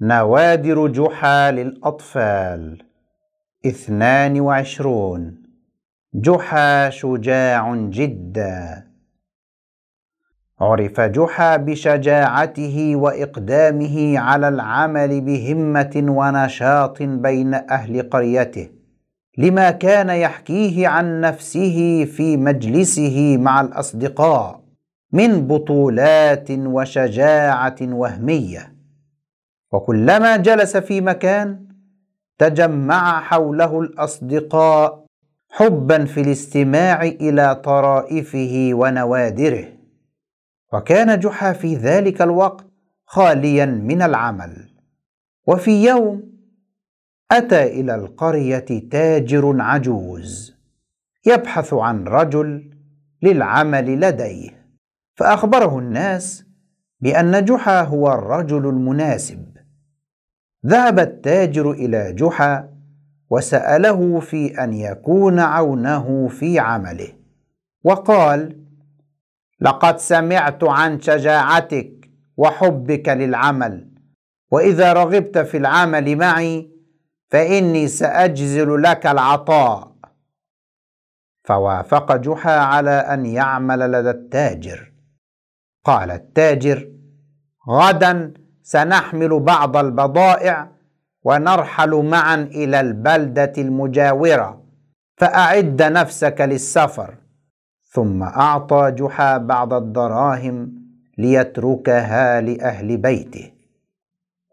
نوادر جحا للأطفال. اثنان وعشرون. جحا شجاع جدا. عرف جحا بشجاعته وإقدامه على العمل بهمة ونشاط بين أهل قريته لما كان يحكيه عن نفسه في مجلسه مع الأصدقاء من بطولات وشجاعة وهمية. وكلما جلس في مكان تجمع حوله الأصدقاء حبا في الاستماع إلى طرائفه ونوادره. وكان جحا في ذلك الوقت خاليا من العمل. وفي يوم أتى إلى القرية تاجر عجوز يبحث عن رجل للعمل لديه فأخبره الناس بأن جحا هو الرجل المناسب. ذهب التاجر إلى جحا وسأله في أن يكون عونه في عمله. وقال لقد سمعت عن شجاعتك وحبك للعمل وإذا رغبت في العمل معي فإني سأجزل لك العطاء. فوافق جحا على أن يعمل لدى التاجر. قال التاجر غدا سنحمل بعض البضائع ونرحل معا إلى البلدة المجاورة. فأعد نفسك للسفر. ثم أعطى جحا بعض الدراهم ليتركها لأهل بيته.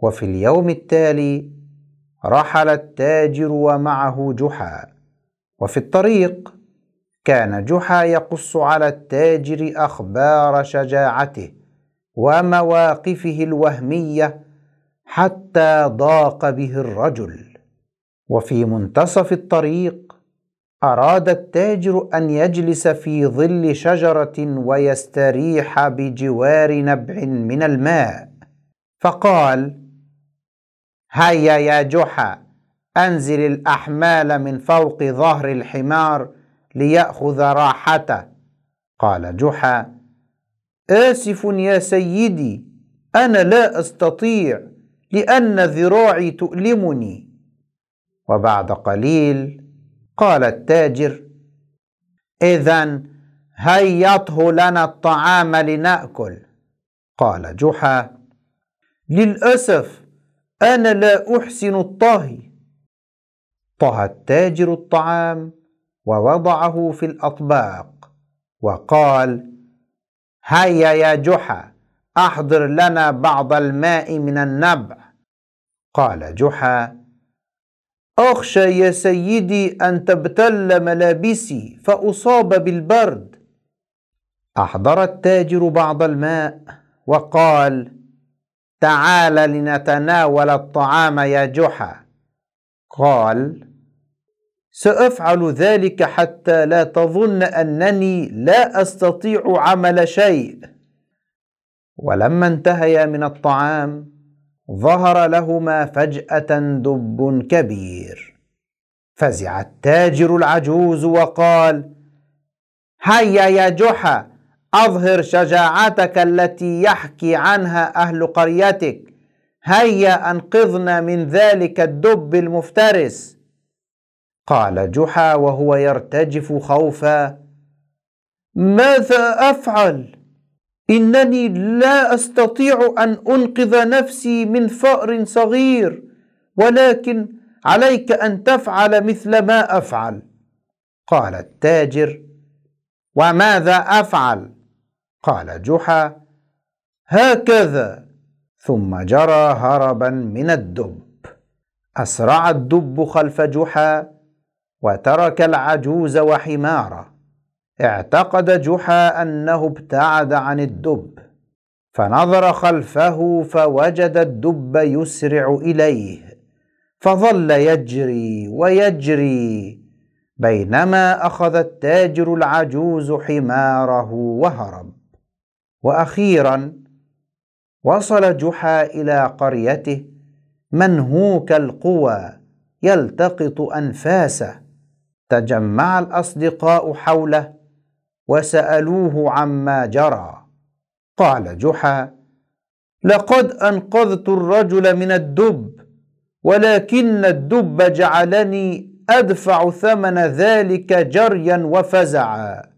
وفي اليوم التالي رحل التاجر ومعه جحا. وفي الطريق كان جحا يقص على التاجر أخبار شجاعته. ومواقفه الوهمية حتى ضاق به الرجل. وفي منتصف الطريق أراد التاجر أن يجلس في ظل شجرة ويستريح بجوار نبع من الماء. فقال هيا يا جحا أنزل الأحمال من فوق ظهر الحمار ليأخذ راحته. قال جحا آسف يا سيدي أنا لا أستطيع لأن ذراعي تؤلمني. وبعد قليل قال التاجر اذا هيطه لنا الطعام لنأكل. قال جحا للأسف أنا لا أحسن الطهي. طهى التاجر الطعام ووضعه في الأطباق وقال هيا يا جحا أحضر لنا بعض الماء من النبع. قال جحا أخشى يا سيدي أن تبتل ملابسي فأصاب بالبرد. أحضر التاجر بعض الماء وقال تعال لنتناول الطعام يا جحا. قال سأفعل ذلك حتى لا تظن أنني لا أستطيع عمل شيء. ولما انتهيا من الطعام ظهر لهما فجأة دب كبير. فزع التاجر العجوز وقال هيا يا جحا أظهر شجاعتك التي يحكي عنها أهل قريتك. هيا أنقذنا من ذلك الدب المفترس. قال جحا وهو يرتجف خوفا ماذا أفعل؟ إنني لا أستطيع أن أنقذ نفسي من فأر صغير ولكن عليك أن تفعل مثل ما أفعل. قال التاجر وماذا أفعل؟ قال جحا هكذا. ثم جرى هربا من الدب. أسرع الدب خلف جحا وترك العجوز وحماره اعتقد جحا أنه ابتعد عن الدب. فنظر خلفه فوجد الدب يسرع إليه. فظل يجري ويجري. بينما أخذ التاجر العجوز حماره وهرب. وأخيرا وصل جحا إلى قريته منهوك القوى يلتقط أنفاسه. تجمع الأصدقاء حوله وسألوه عما جرى. قال جحا لقد أنقذت الرجل من الدب ولكن الدب جعلني أدفع ثمن ذلك جريا وفزعا.